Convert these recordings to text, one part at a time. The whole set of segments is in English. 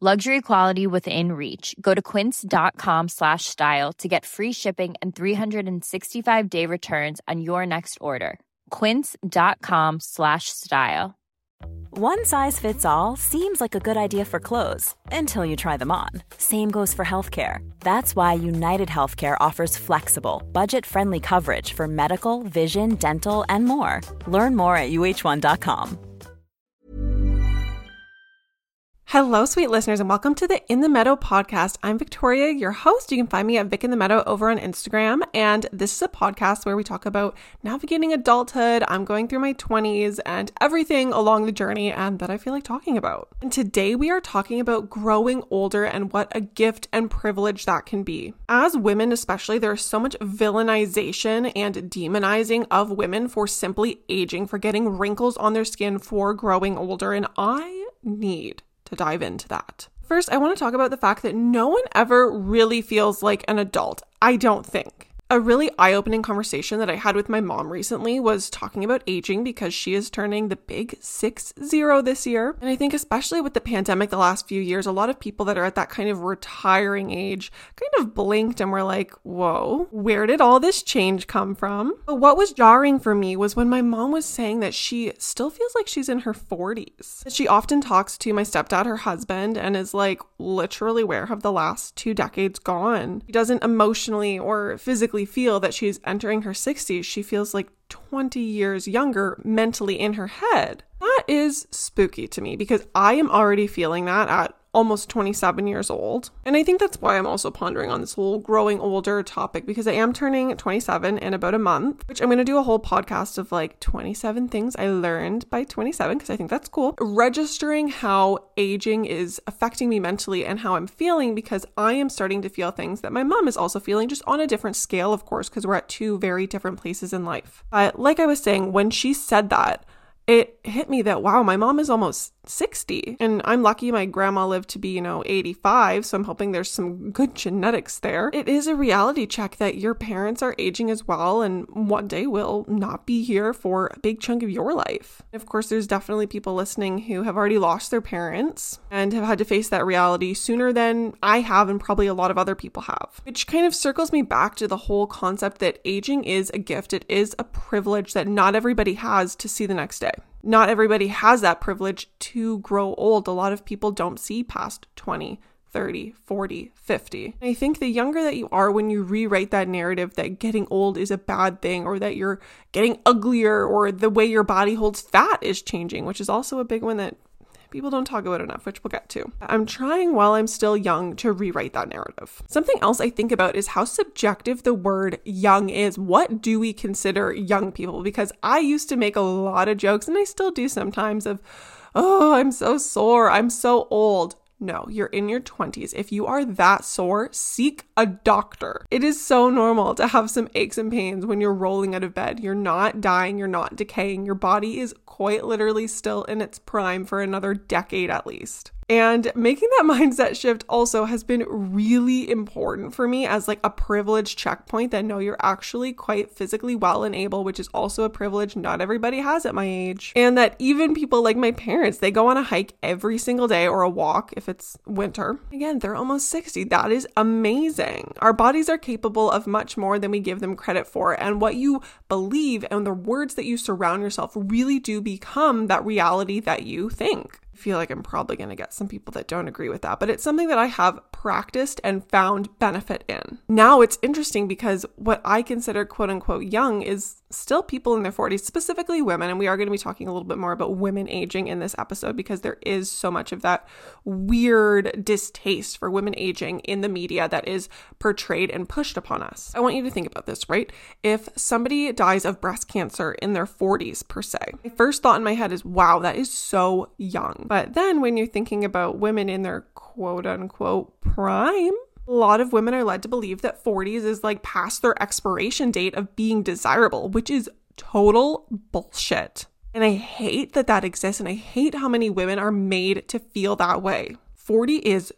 Luxury quality within reach. Go to quince.com slash style to get free shipping and 365 day returns on your next order. Quince.com slash style. One size fits all seems like a good idea for clothes until you try them on. Same goes for healthcare. That's why United Healthcare offers flexible, budget friendly coverage for medical, vision, dental, and more. Learn more at uh1.com. Hello, sweet listeners, and welcome to the In the Meadow podcast. I'm Victoria, your host. You can find me at Vic in the Meadow over on Instagram. And this is a podcast where we talk about navigating adulthood. I'm going through my 20s and everything along the journey and that I feel like talking about. And today we are talking about growing older and what a gift and privilege that can be. As women, especially, there's so much villainization and demonizing of women for simply aging, for getting wrinkles on their skin, for growing older. And I need to dive into that. First, I want to talk about the fact that no one ever really feels like an adult. I don't think a really eye opening conversation that I had with my mom recently was talking about aging because she is turning the big 6 0 this year. And I think, especially with the pandemic the last few years, a lot of people that are at that kind of retiring age kind of blinked and were like, whoa, where did all this change come from? But what was jarring for me was when my mom was saying that she still feels like she's in her 40s. She often talks to my stepdad, her husband, and is like, literally, where have the last two decades gone? He doesn't emotionally or physically feel that she's entering her 60s. She feels like 20 years younger mentally in her head. That is spooky to me because I am already feeling that at almost 27 years old. And I think that's why I'm also pondering on this whole growing older topic because I am turning 27 in about a month, which I'm going to do a whole podcast of like 27 things I learned by 27 because I think that's cool. Registering how aging is affecting me mentally and how I'm feeling because I am starting to feel things that my mom is also feeling just on a different scale, of course, because we're at two very different places in life. But like I was saying, when she said that, it hit me that wow, my mom is almost 60. And I'm lucky my grandma lived to be, you know, 85. So I'm hoping there's some good genetics there. It is a reality check that your parents are aging as well and one day will not be here for a big chunk of your life. Of course, there's definitely people listening who have already lost their parents and have had to face that reality sooner than I have and probably a lot of other people have. Which kind of circles me back to the whole concept that aging is a gift, it is a privilege that not everybody has to see the next day not everybody has that privilege to grow old. A lot of people don't see past 20, 30, 40, 50. I think the younger that you are when you rewrite that narrative that getting old is a bad thing or that you're getting uglier or the way your body holds fat is changing, which is also a big one that people don't talk about enough, which we'll get to. I'm trying while I'm still young to rewrite that narrative. Something else I think about is how subjective the word young is. What do we consider young people? Because I used to make a lot of jokes, and I still do sometimes, of, oh, I'm so sore, I'm so old. No, you're in your 20s. If you are that sore, seek a doctor. It is so normal to have some aches and pains when you're rolling out of bed. You're not dying, you're not decaying. Your body is quite literally still in its prime for another decade at least. And making that mindset shift also has been really important for me as like a privilege checkpoint that no, you're actually quite physically well and able, which is also a privilege not everybody has at my age. And that even people like my parents, they go on a hike every single day or a walk if it's winter. Again, they're almost 60. That is amazing. Our bodies are capable of much more than we give them credit for. And what you believe and the words that you surround yourself really do become that reality that you think feel like I'm probably going to get some people that don't agree with that, but it's something that I have practiced and found benefit in. Now it's interesting because what I consider quote unquote young is still people in their 40s, specifically women. And we are going to be talking a little bit more about women aging in this episode because there is so much of that weird distaste for women aging in the media that is portrayed and pushed upon us. I want you to think about this, right? If somebody dies of breast cancer in their 40s, per se, my first thought in my head is, wow, that is so young. But then when you're thinking about women in their quote unquote prime, a lot of women are led to believe that 40s is like past their expiration date of being desirable, which is total bullshit. And I hate that that exists, and I hate how many women are made to feel that way. 40 is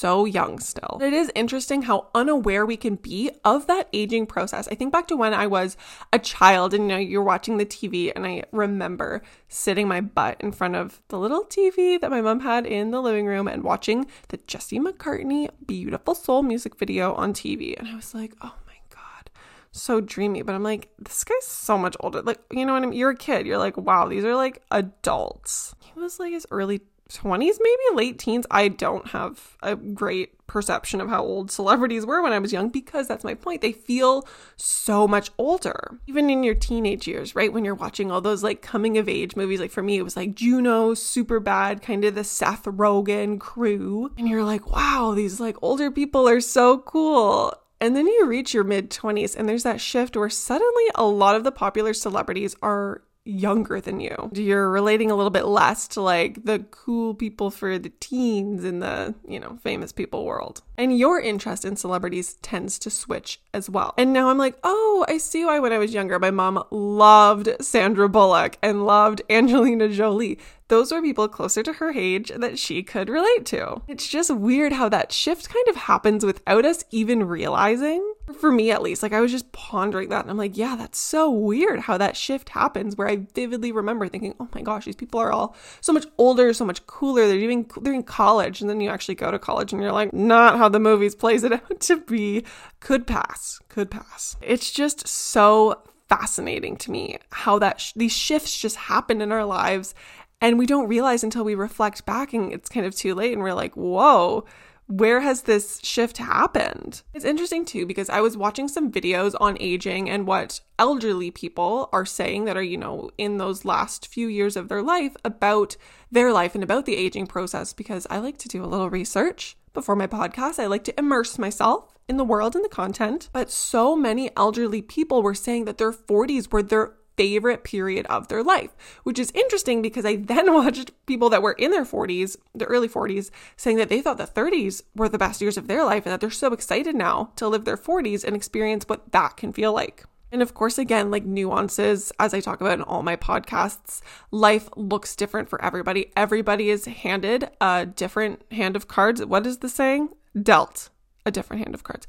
so young still. It is interesting how unaware we can be of that aging process. I think back to when I was a child and you know you're watching the TV and I remember sitting my butt in front of the little TV that my mom had in the living room and watching the Jesse McCartney Beautiful Soul music video on TV and I was like, "Oh my god, so dreamy." But I'm like, this guy's so much older. Like, you know what I mean? You're a kid. You're like, "Wow, these are like adults." He was like his early 20s, maybe late teens. I don't have a great perception of how old celebrities were when I was young because that's my point. They feel so much older, even in your teenage years, right? When you're watching all those like coming of age movies, like for me, it was like Juno, Superbad, kind of the Seth Rogen crew. And you're like, wow, these like older people are so cool. And then you reach your mid 20s, and there's that shift where suddenly a lot of the popular celebrities are younger than you. You're relating a little bit less to like the cool people for the teens in the, you know, famous people world. And your interest in celebrities tends to switch as well. And now I'm like, oh, I see why when I was younger, my mom loved Sandra Bullock and loved Angelina Jolie those were people closer to her age that she could relate to. It's just weird how that shift kind of happens without us even realizing. For me, at least, like I was just pondering that and I'm like, yeah, that's so weird how that shift happens where I vividly remember thinking, oh my gosh, these people are all so much older, so much cooler. They're doing, they're in college. And then you actually go to college and you're like, not how the movies plays it out to be. Could pass, could pass. It's just so fascinating to me how that sh- these shifts just happen in our lives and we don't realize until we reflect back and it's kind of too late and we're like, whoa, where has this shift happened? It's interesting too because I was watching some videos on aging and what elderly people are saying that are, you know, in those last few years of their life about their life and about the aging process because I like to do a little research before my podcast. I like to immerse myself in the world and the content. But so many elderly people were saying that their 40s were their favorite period of their life, which is interesting because I then watched people that were in their 40s, the early 40s, saying that they thought the 30s were the best years of their life and that they're so excited now to live their 40s and experience what that can feel like. And of course, again, like nuances, as I talk about in all my podcasts, life looks different for everybody. Everybody is handed a different hand of cards. What is the saying? Dealt a different hand of cards.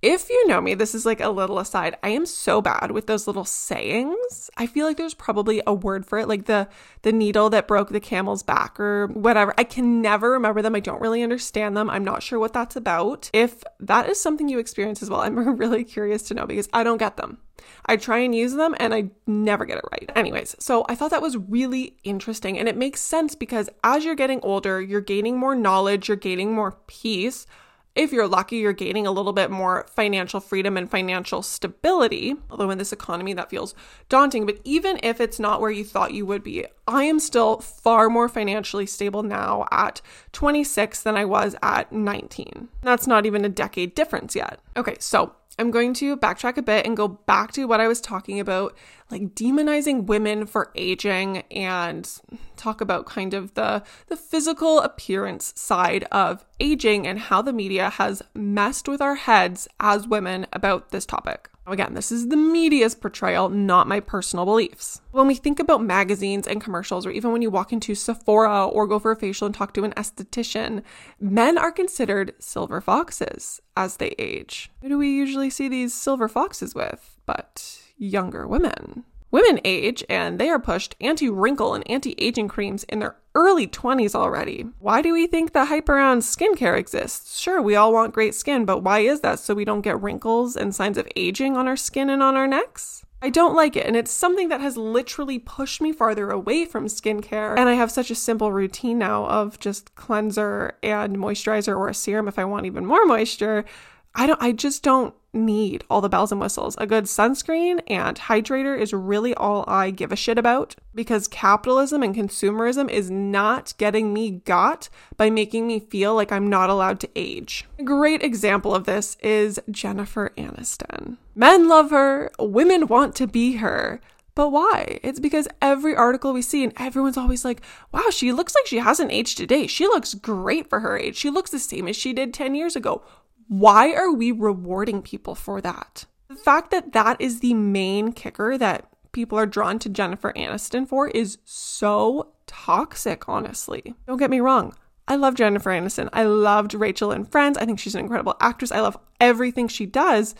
If you know me, this is like a little aside. I am so bad with those little sayings. I feel like there's probably a word for it, like the the needle that broke the camel's back or whatever. I can never remember them. I don't really understand them. I'm not sure what that's about. If that is something you experience as well, I'm really curious to know because I don't get them. I try and use them and I never get it right. Anyways, so I thought that was really interesting and it makes sense because as you're getting older, you're gaining more knowledge, you're gaining more peace if you're lucky, you're gaining a little bit more financial freedom and financial stability. Although in this economy, that feels daunting. But even if it's not where you thought you would be, I am still far more financially stable now at 26 than I was at 19. That's not even a decade difference yet. Okay, so I'm going to backtrack a bit and go back to what I was talking about, like demonizing women for aging and talk about kind of the the physical appearance side of aging and how the media has messed with our heads as women about this topic. Again, this is the media's portrayal, not my personal beliefs. When we think about magazines and commercials, or even when you walk into Sephora or go for a facial and talk to an esthetician, men are considered silver foxes as they age. Who do we usually see these silver foxes with? But younger women. Women age and they are pushed anti wrinkle and anti aging creams in their early 20s already. Why do we think the hype around skincare exists? Sure, we all want great skin, but why is that? So we don't get wrinkles and signs of aging on our skin and on our necks? I don't like it. And it's something that has literally pushed me farther away from skincare. And I have such a simple routine now of just cleanser and moisturizer or a serum if I want even more moisture. I don't I just don't need all the bells and whistles. A good sunscreen and hydrator is really all I give a shit about because capitalism and consumerism is not getting me got by making me feel like I'm not allowed to age. A great example of this is Jennifer Aniston. Men love her, women want to be her. But why? It's because every article we see, and everyone's always like, wow, she looks like she hasn't aged today. She looks great for her age. She looks the same as she did 10 years ago. Why are we rewarding people for that? The fact that that is the main kicker that people are drawn to Jennifer Aniston for is so toxic, honestly. Don't get me wrong. I love Jennifer Aniston. I loved Rachel and Friends. I think she's an incredible actress. I love everything she does.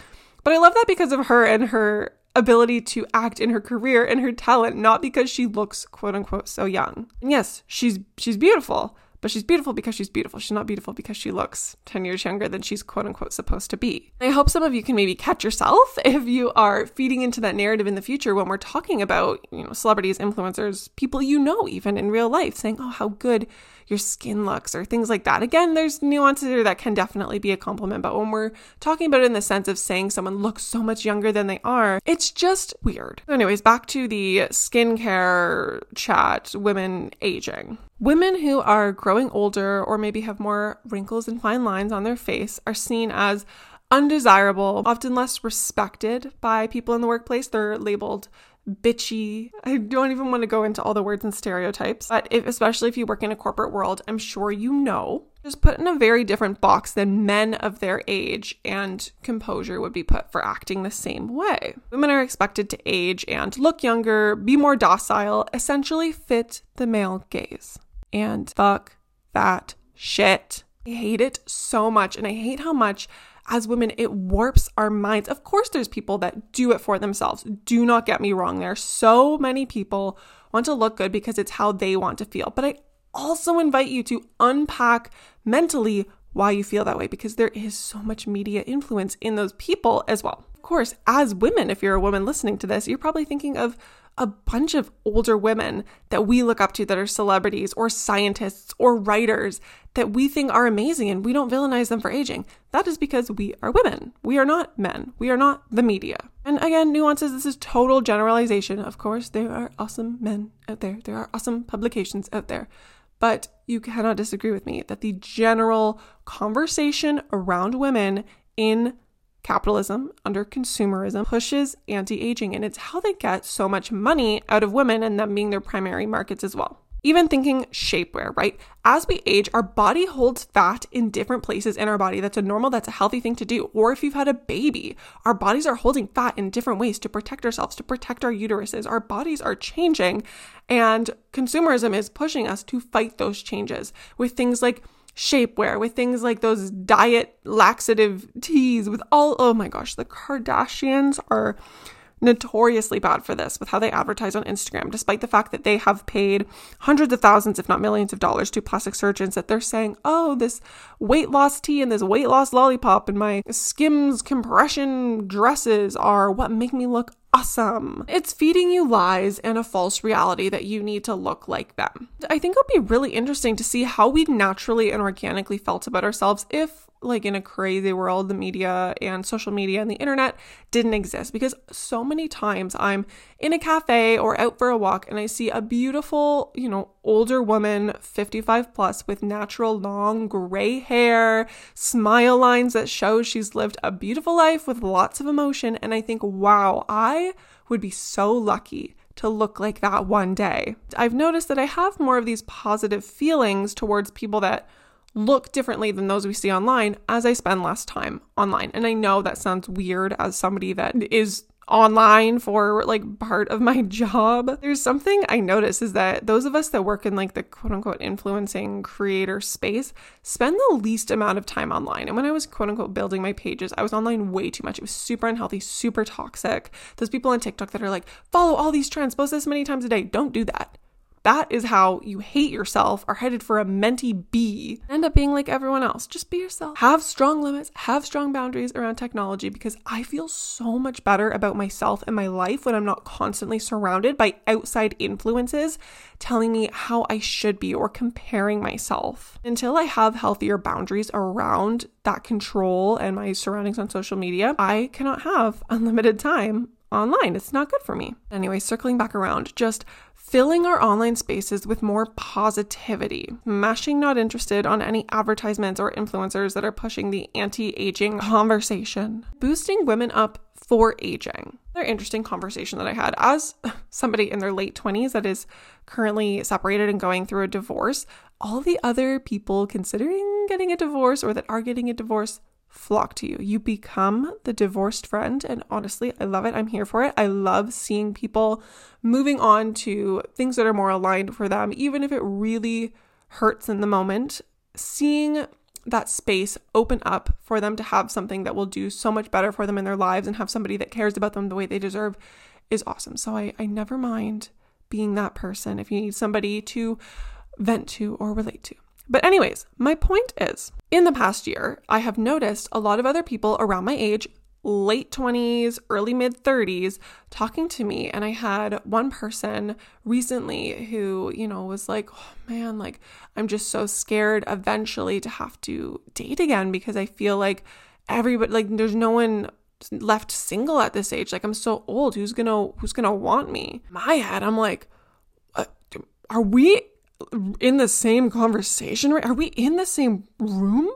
But I love that because of her and her ability to act in her career and her talent, not because she looks quote unquote so young. And yes, she's she's beautiful. But she's beautiful because she's beautiful. She's not beautiful because she looks 10 years younger than she's quote unquote supposed to be. I hope some of you can maybe catch yourself if you are feeding into that narrative in the future when we're talking about, you know, celebrities, influencers, people you know even in real life saying, "Oh, how good your skin looks or things like that. Again, there's nuances there that can definitely be a compliment, but when we're talking about it in the sense of saying someone looks so much younger than they are, it's just weird. Anyways, back to the skincare chat, women aging. Women who are growing older or maybe have more wrinkles and fine lines on their face are seen as undesirable, often less respected by people in the workplace. They're labeled bitchy. I don't even want to go into all the words and stereotypes, but if, especially if you work in a corporate world, I'm sure you know, just put in a very different box than men of their age and composure would be put for acting the same way. Women are expected to age and look younger, be more docile, essentially fit the male gaze. And fuck that shit. I hate it so much, and I hate how much as women, it warps our minds. Of course, there's people that do it for themselves. Do not get me wrong. There are so many people want to look good because it's how they want to feel. But I also invite you to unpack mentally why you feel that way because there is so much media influence in those people as well. Of course, as women, if you're a woman listening to this, you're probably thinking of a bunch of older women that we look up to that are celebrities or scientists or writers that we think are amazing and we don't villainize them for aging. That is because we are women. We are not men. We are not the media. And again, nuances, this is total generalization. Of course, there are awesome men out there, there are awesome publications out there. But you cannot disagree with me that the general conversation around women in capitalism under consumerism pushes anti aging, and it's how they get so much money out of women and them being their primary markets as well. Even thinking shapewear, right? As we age, our body holds fat in different places in our body. That's a normal, that's a healthy thing to do. Or if you've had a baby, our bodies are holding fat in different ways to protect ourselves, to protect our uteruses. Our bodies are changing, and consumerism is pushing us to fight those changes with things like shapewear, with things like those diet laxative teas, with all, oh my gosh, the Kardashians are notoriously bad for this with how they advertise on Instagram, despite the fact that they have paid hundreds of thousands, if not millions of dollars to plastic surgeons that they're saying, oh, this weight loss tea and this weight loss lollipop and my Skims compression dresses are what make me look awesome. It's feeding you lies and a false reality that you need to look like them. I think it would be really interesting to see how we naturally and organically felt about ourselves if like in a crazy world, the media and social media and the internet didn't exist because so many times I'm in a cafe or out for a walk and I see a beautiful, you know, older woman, 55 plus, with natural long gray hair, smile lines that show she's lived a beautiful life with lots of emotion. And I think, wow, I would be so lucky to look like that one day. I've noticed that I have more of these positive feelings towards people that look differently than those we see online as I spend less time online. And I know that sounds weird as somebody that is online for like part of my job. There's something I notice is that those of us that work in like the quote unquote influencing creator space spend the least amount of time online. And when I was quote unquote building my pages, I was online way too much. It was super unhealthy, super toxic. Those people on TikTok that are like, follow all these trends, post this many times a day. Don't do that that is how you hate yourself, are headed for a mentee B, end up being like everyone else. Just be yourself. Have strong limits, have strong boundaries around technology because I feel so much better about myself and my life when I'm not constantly surrounded by outside influences telling me how I should be or comparing myself. Until I have healthier boundaries around that control and my surroundings on social media, I cannot have unlimited time online. It's not good for me. Anyway, circling back around, just filling our online spaces with more positivity, mashing not interested on any advertisements or influencers that are pushing the anti aging conversation, boosting women up for aging. Another interesting conversation that I had as somebody in their late 20s that is currently separated and going through a divorce. All the other people considering getting a divorce or that are getting a divorce flock to you. You become the divorced friend. And honestly, I love it. I'm here for it. I love seeing people moving on to things that are more aligned for them, even if it really hurts in the moment. Seeing that space open up for them to have something that will do so much better for them in their lives and have somebody that cares about them the way they deserve is awesome. So I, I never mind being that person if you need somebody to vent to or relate to. But, anyways, my point is in the past year, I have noticed a lot of other people around my age, late 20s, early mid 30s, talking to me. And I had one person recently who, you know, was like, oh man, like, I'm just so scared eventually to have to date again because I feel like everybody, like, there's no one left single at this age like i'm so old who's gonna who's gonna want me my head i'm like uh, are we in the same conversation right? Are we in the same room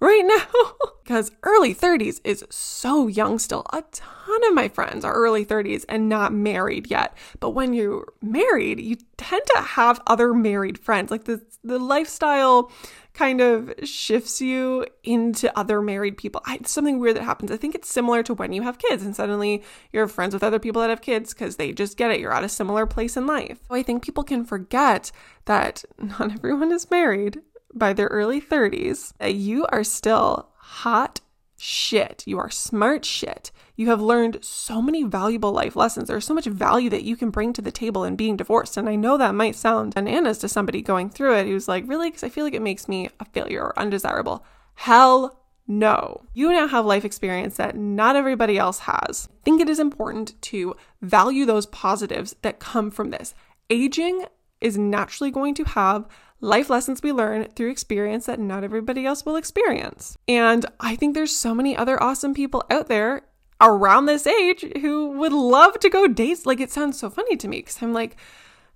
right now? because early 30s is so young still. A ton of my friends are early 30s and not married yet. But when you're married, you tend to have other married friends. Like the the lifestyle kind of shifts you into other married people. I, it's something weird that happens. I think it's similar to when you have kids and suddenly you're friends with other people that have kids because they just get it. You're at a similar place in life. So I think people can forget that not everyone is married by their early 30s, that you are still hot shit. You are smart shit. You have learned so many valuable life lessons. There's so much value that you can bring to the table in being divorced. And I know that might sound bananas to somebody going through it who's like, really? Because I feel like it makes me a failure or undesirable. Hell no. You now have life experience that not everybody else has. I think it is important to value those positives that come from this. Aging is naturally going to have life lessons we learn through experience that not everybody else will experience. And I think there's so many other awesome people out there around this age who would love to go date. Like it sounds so funny to me because I'm like,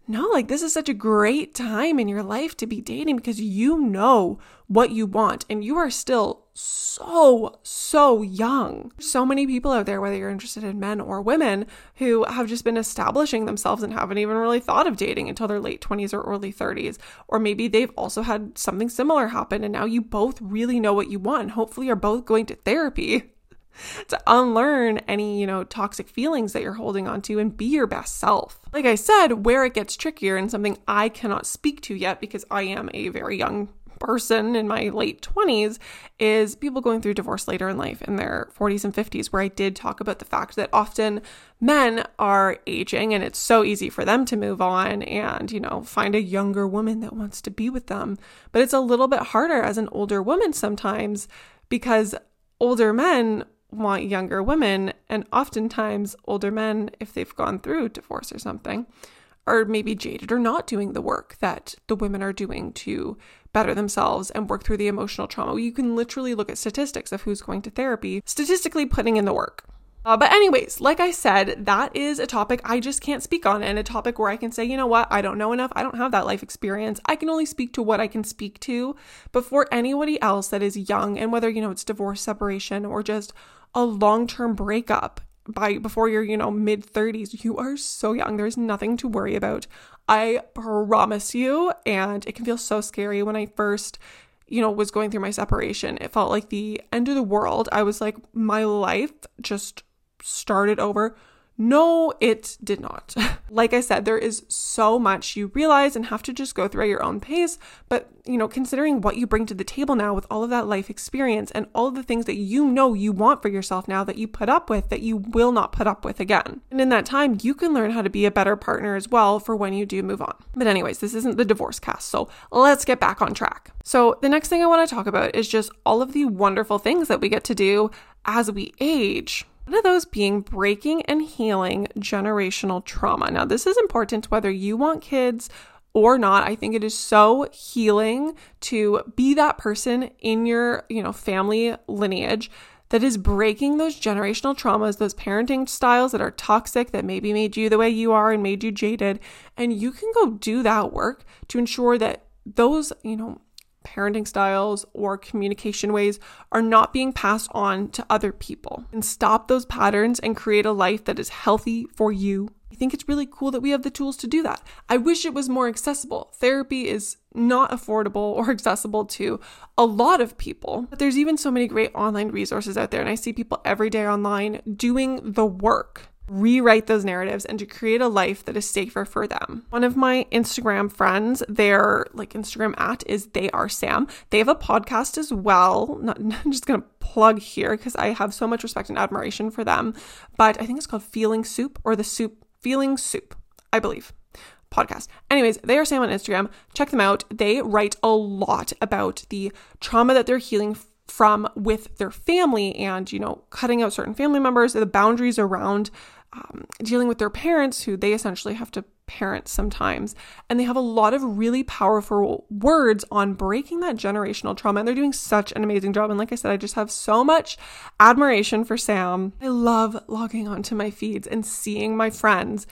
no, like this is such a great time in your life to be dating because you know what you want and you are still so, so young. So many people out there, whether you're interested in men or women, who have just been establishing themselves and haven't even really thought of dating until their late 20s or early 30s. Or maybe they've also had something similar happen and now you both really know what you want. Hopefully, you're both going to therapy to unlearn any, you know, toxic feelings that you're holding on to and be your best self. Like I said, where it gets trickier and something I cannot speak to yet because I am a very young person in my late 20s is people going through divorce later in life in their 40s and 50s, where I did talk about the fact that often men are aging and it's so easy for them to move on and, you know, find a younger woman that wants to be with them. But it's a little bit harder as an older woman sometimes because older men want younger women, and oftentimes older men, if they've gone through divorce or something, are maybe jaded or not doing the work that the women are doing to better themselves and work through the emotional trauma. You can literally look at statistics of who's going to therapy, statistically putting in the work. Uh, but, anyways, like I said, that is a topic I just can't speak on, and a topic where I can say, you know what, I don't know enough. I don't have that life experience. I can only speak to what I can speak to. But for anybody else that is young, and whether, you know, it's divorce, separation, or just a long-term breakup by before you're, you know, mid 30s, you are so young. There's nothing to worry about. I promise you. And it can feel so scary when I first, you know, was going through my separation. It felt like the end of the world. I was like, my life just started over No, it did not. like I said, there is so much you realize and have to just go through at your own pace. But, you know, considering what you bring to the table now with all of that life experience and all of the things that you know you want for yourself now that you put up with that you will not put up with again. And in that time, you can learn how to be a better partner as well for when you do move on. But, anyways, this isn't the divorce cast. So let's get back on track. So, the next thing I want to talk about is just all of the wonderful things that we get to do as we age. One of those being breaking and healing generational trauma. Now, this is important whether you want kids or not. I think it is so healing to be that person in your, you know, family lineage that is breaking those generational traumas, those parenting styles that are toxic, that maybe made you the way you are and made you jaded. And you can go do that work to ensure that those, you know, parenting styles or communication ways are not being passed on to other people and stop those patterns and create a life that is healthy for you. I think it's really cool that we have the tools to do that. I wish it was more accessible. Therapy is not affordable or accessible to a lot of people, but there's even so many great online resources out there, and I see people every day online doing the work rewrite those narratives and to create a life that is safer for them. One of my Instagram friends, their like Instagram at is they are Sam. They have a podcast as well. Not I'm just gonna plug here because I have so much respect and admiration for them. But I think it's called Feeling Soup or the Soup Feeling Soup, I believe podcast. Anyways, they are Sam on Instagram. Check them out. They write a lot about the trauma that they're healing from with their family and, you know, cutting out certain family members, the boundaries around um, dealing with their parents who they essentially have to parent sometimes. And they have a lot of really powerful words on breaking that generational trauma. And they're doing such an amazing job. And like I said, I just have so much admiration for Sam. I love logging onto my feeds and seeing my friends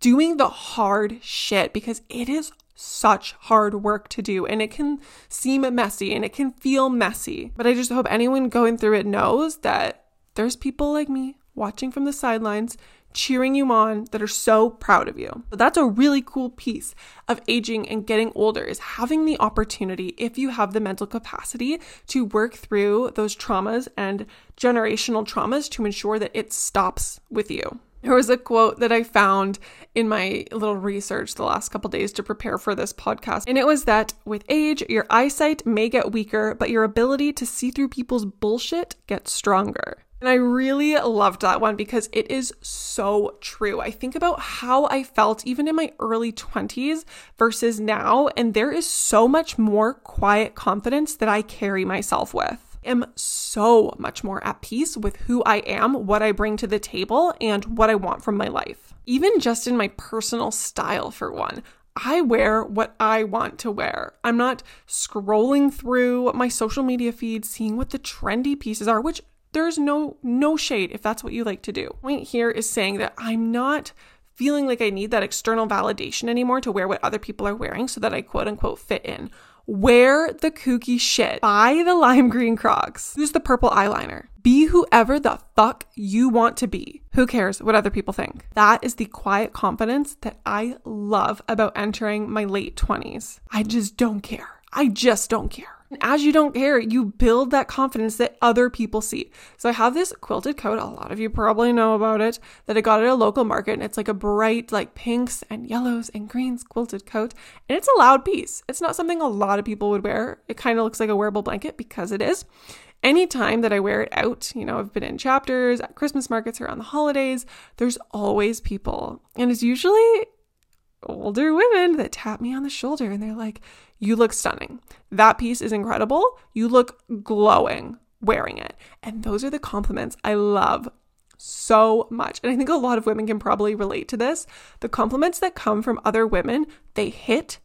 doing the hard shit because it is such hard work to do and it can seem messy and it can feel messy. But I just hope anyone going through it knows that there's people like me watching from the sidelines cheering you on that are so proud of you. But that's a really cool piece of aging and getting older is having the opportunity if you have the mental capacity to work through those traumas and generational traumas to ensure that it stops with you. There was a quote that I found in my little research the last couple days to prepare for this podcast. And it was that with age, your eyesight may get weaker, but your ability to see through people's bullshit gets stronger. And I really loved that one because it is so true. I think about how I felt even in my early 20s versus now, and there is so much more quiet confidence that I carry myself with am so much more at peace with who I am, what I bring to the table, and what I want from my life. Even just in my personal style, for one. I wear what I want to wear. I'm not scrolling through my social media feed seeing what the trendy pieces are, which there's no no shade if that's what you like to do. Point here is saying that I'm not feeling like I need that external validation anymore to wear what other people are wearing so that I quote unquote fit in. Wear the kooky shit. Buy the lime green crocs. Use the purple eyeliner. Be whoever the fuck you want to be. Who cares what other people think? That is the quiet confidence that I love about entering my late 20s. I just don't care. I just don't care. As you don't care, you build that confidence that other people see. So I have this quilted coat, a lot of you probably know about it, that I got at a local market and it's like a bright like pinks and yellows and greens quilted coat and it's a loud piece. It's not something a lot of people would wear. It kind of looks like a wearable blanket because it is. Anytime that I wear it out, you know, I've been in chapters at Christmas markets around the holidays, there's always people. And it's usually older women that tap me on the shoulder and they're like, You look stunning. That piece is incredible. You look glowing wearing it. And those are the compliments I love so much. And I think a lot of women can probably relate to this. The compliments that come from other women, they hit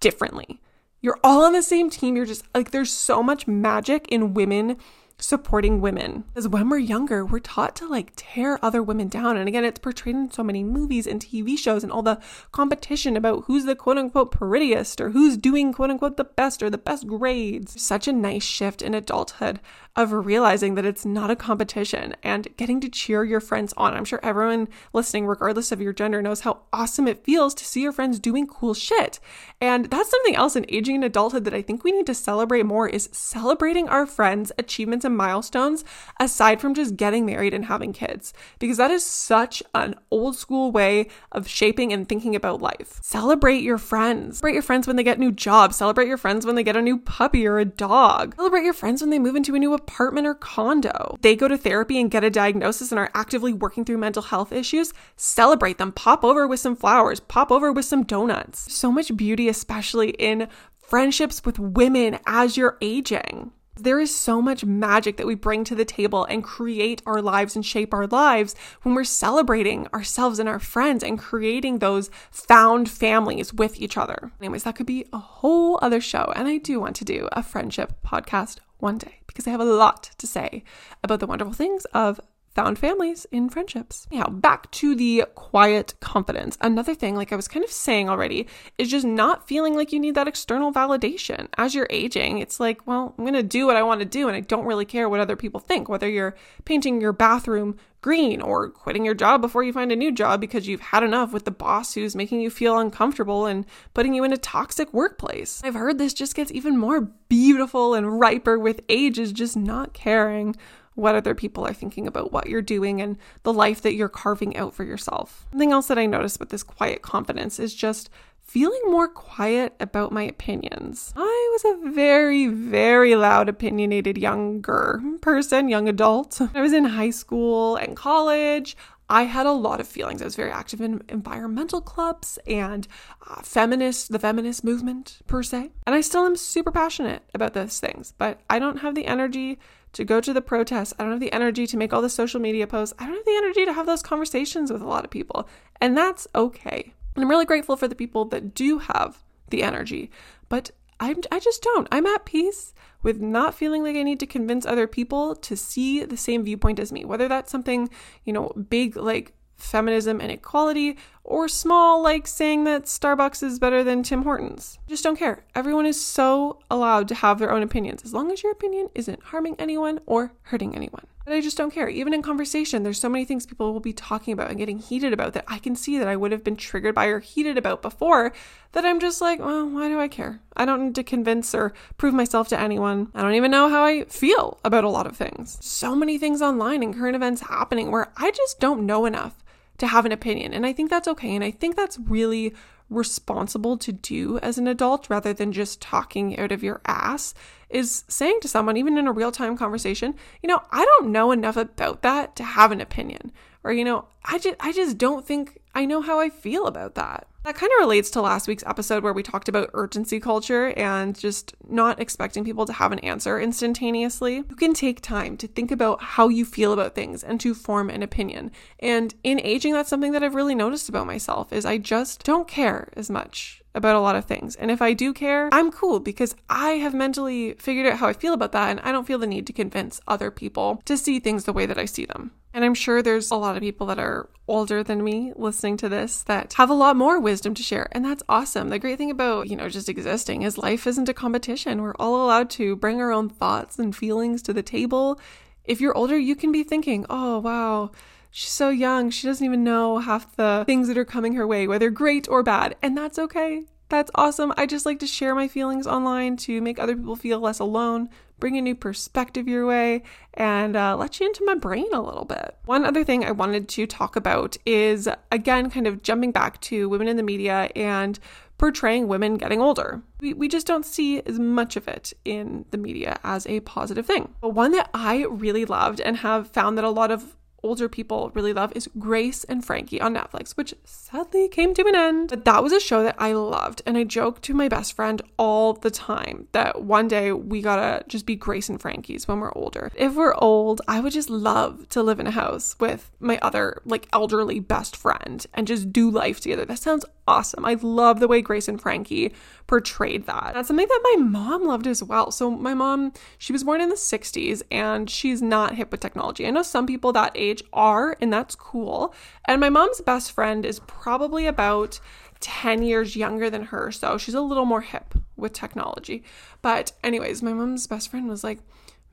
differently. You're all on the same team. You're just like, there's so much magic in women supporting women. Because when we're younger, we're taught to like tear other women down. And again, it's portrayed in so many movies and TV shows and all the competition about who's the quote unquote prettiest or who's doing quote unquote the best or the best grades. Such a nice shift in adulthood of realizing that it's not a competition and getting to cheer your friends on. I'm sure everyone listening, regardless of your gender, knows how awesome it feels to see your friends doing cool shit. And that's something else in aging in adulthood that I think we need to celebrate more is celebrating our friends' achievements and milestones aside from just getting married and having kids, because that is such an old school way of shaping and thinking about life. Celebrate your friends. Celebrate your friends when they get new jobs. Celebrate your friends when they get a new puppy or a dog. Celebrate your friends when they move into a new apartment or condo. They go to therapy and get a diagnosis and are actively working through mental health issues. Celebrate them. Pop over with some flowers. Pop over with some donuts. So much beauty, especially in friendships with women as you're aging. There is so much magic that we bring to the table and create our lives and shape our lives when we're celebrating ourselves and our friends and creating those found families with each other. Anyways, that could be a whole other show. And I do want to do a friendship podcast one day because I have a lot to say about the wonderful things of found families in friendships. Now, back to the quiet confidence. Another thing, like I was kind of saying already, is just not feeling like you need that external validation. As you're aging, it's like, well, I'm going to do what I want to do, and I don't really care what other people think, whether you're painting your bathroom green or quitting your job before you find a new job because you've had enough with the boss who's making you feel uncomfortable and putting you in a toxic workplace. I've heard this just gets even more beautiful and riper with age is just not caring what other people are thinking about what you're doing and the life that you're carving out for yourself. Something else that I noticed with this quiet confidence is just feeling more quiet about my opinions. I was a very, very loud, opinionated younger person, young adult. I was in high school and college. I had a lot of feelings. I was very active in environmental clubs and uh, feminist, the feminist movement per se. And I still am super passionate about those things, but I don't have the energy to go to the protests. I don't have the energy to make all the social media posts. I don't have the energy to have those conversations with a lot of people. And that's okay. And I'm really grateful for the people that do have the energy, but I'm, I just don't. I'm at peace with not feeling like I need to convince other people to see the same viewpoint as me, whether that's something, you know, big like feminism and equality, or small, like saying that Starbucks is better than Tim Hortons. Just don't care. Everyone is so allowed to have their own opinions as long as your opinion isn't harming anyone or hurting anyone. But I just don't care. Even in conversation, there's so many things people will be talking about and getting heated about that I can see that I would have been triggered by or heated about before that I'm just like, well, why do I care? I don't need to convince or prove myself to anyone. I don't even know how I feel about a lot of things. So many things online and current events happening where I just don't know enough to have an opinion. And I think that's okay. And I think that's really responsible to do as an adult rather than just talking out of your ass is saying to someone, even in a real time conversation, you know, I don't know enough about that to have an opinion. Or, you know, I just, I just don't think I know how I feel about that. That kind of relates to last week's episode where we talked about urgency culture and just not expecting people to have an answer instantaneously. You can take time to think about how you feel about things and to form an opinion. And in aging, that's something that I've really noticed about myself is I just don't care as much about a lot of things. And if I do care, I'm cool because I have mentally figured out how I feel about that and I don't feel the need to convince other people to see things the way that I see them. And I'm sure there's a lot of people that are older than me listening to this that have a lot more wisdom to share. And that's awesome. The great thing about, you know, just existing is life isn't a competition. We're all allowed to bring our own thoughts and feelings to the table. If you're older, you can be thinking, oh, wow, she's so young. She doesn't even know half the things that are coming her way, whether great or bad. And that's okay. That's awesome. I just like to share my feelings online to make other people feel less alone, bring a new perspective your way, and uh, let you into my brain a little bit. One other thing I wanted to talk about is again, kind of jumping back to women in the media and portraying women getting older. We, we just don't see as much of it in the media as a positive thing. But one that I really loved and have found that a lot of older people really love is Grace and Frankie on Netflix, which sadly came to an end. But that was a show that I loved. And I joke to my best friend all the time that one day we gotta just be Grace and Frankie's when we're older. If we're old, I would just love to live in a house with my other, like, elderly best friend and just do life together. That sounds awesome. I love the way Grace and Frankie portrayed that. That's something that my mom loved as well. So, my mom, she was born in the 60s and she's not hip with technology. I know some people that age are, and that's cool. And my mom's best friend is probably about 10 years younger than her. So, she's a little more hip with technology. But, anyways, my mom's best friend was like,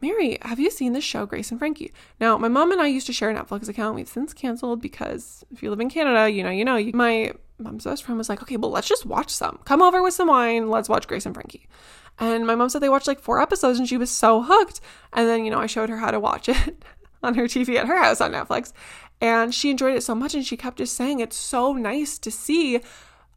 Mary, have you seen the show Grace and Frankie? Now, my mom and I used to share a Netflix account. We've since canceled because if you live in Canada, you know, you know. you My mom's best friend was like, okay, well, let's just watch some. Come over with some wine. Let's watch Grace and Frankie. And my mom said they watched like four episodes and she was so hooked. And then, you know, I showed her how to watch it on her TV at her house on Netflix. And she enjoyed it so much. And she kept just saying it's so nice to see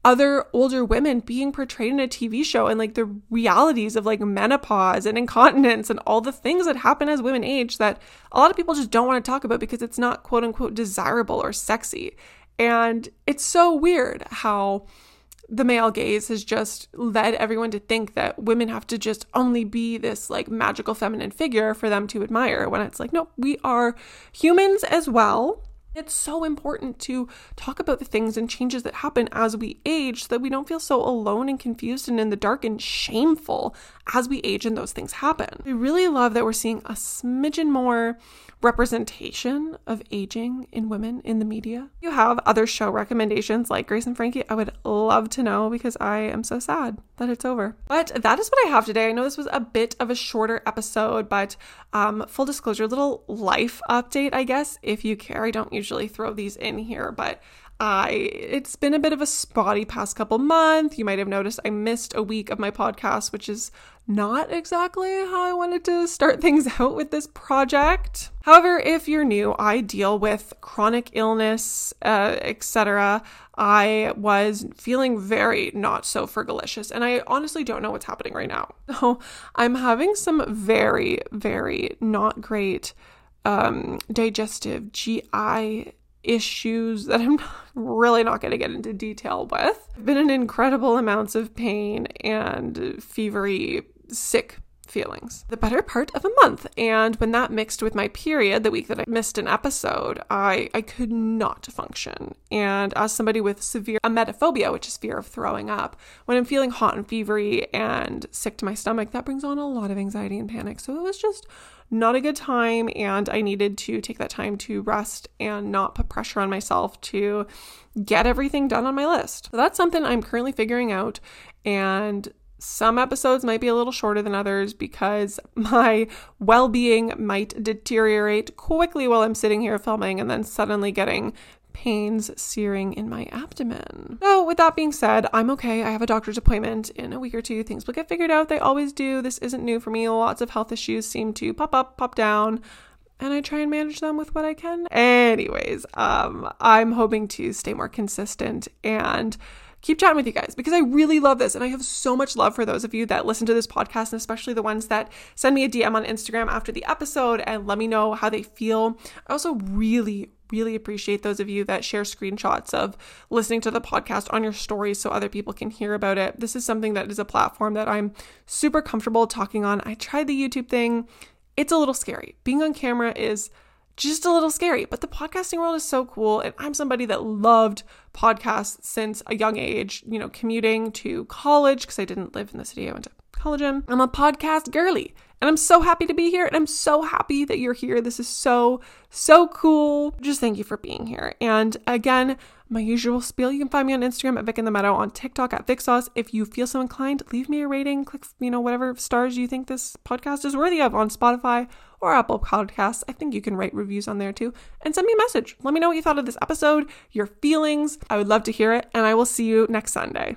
other older women being portrayed in a TV show and like the realities of like menopause and incontinence and all the things that happen as women age that a lot of people just don't want to talk about because it's not quote unquote desirable or sexy. And it's so weird how the male gaze has just led everyone to think that women have to just only be this like magical feminine figure for them to admire when it's like, no, we are humans as well. It's so important to talk about the things and changes that happen as we age so that we don't feel so alone and confused and in the dark and shameful as we age and those things happen. I really love that we're seeing a smidgen more representation of aging in women in the media. You have other show recommendations like Grace and Frankie, I would love to know because I am so sad that it's over. But that is what I have today. I know this was a bit of a shorter episode, but um, full disclosure, little life update, I guess. If you care, I don't usually throw these in here, but I it's been a bit of a spotty past couple months. You might have noticed I missed a week of my podcast, which is not exactly how I wanted to start things out with this project. However, if you're new, I deal with chronic illness, uh, etc. I was feeling very not so fergalicious, and I honestly don't know what's happening right now. So I'm having some very, very not great um, digestive GI issues that I'm really not going to get into detail with. I've been in incredible amounts of pain and fevery, sick feelings. The better part of a month. And when that mixed with my period, the week that I missed an episode, I, I could not function. And as somebody with severe emetophobia, which is fear of throwing up, when I'm feeling hot and fevery and sick to my stomach, that brings on a lot of anxiety and panic. So it was just not a good time and I needed to take that time to rest and not put pressure on myself to get everything done on my list. So that's something I'm currently figuring out and some episodes might be a little shorter than others because my well being might deteriorate quickly while I'm sitting here filming and then suddenly getting pains searing in my abdomen. So, with that being said, I'm okay. I have a doctor's appointment in a week or two. Things will get figured out. They always do. This isn't new for me. Lots of health issues seem to pop up, pop down. And I try and manage them with what I can. Anyways, um, I'm hoping to stay more consistent and keep chatting with you guys because I really love this. And I have so much love for those of you that listen to this podcast, and especially the ones that send me a DM on Instagram after the episode and let me know how they feel. I also really, really appreciate those of you that share screenshots of listening to the podcast on your stories so other people can hear about it. This is something that is a platform that I'm super comfortable talking on. I tried the YouTube thing, it's a little scary. Being on camera is just a little scary, but the podcasting world is so cool. And I'm somebody that loved podcasts since a young age, you know, commuting to college because I didn't live in the city I went to college in. I'm a podcast girly. And I'm so happy to be here. And I'm so happy that you're here. This is so, so cool. Just thank you for being here. And again, my usual spiel. You can find me on Instagram at Vic in the Meadow, on TikTok at VicSauce. If you feel so inclined, leave me a rating. Click, you know, whatever stars you think this podcast is worthy of on Spotify or Apple Podcasts. I think you can write reviews on there too. And send me a message. Let me know what you thought of this episode, your feelings. I would love to hear it. And I will see you next Sunday.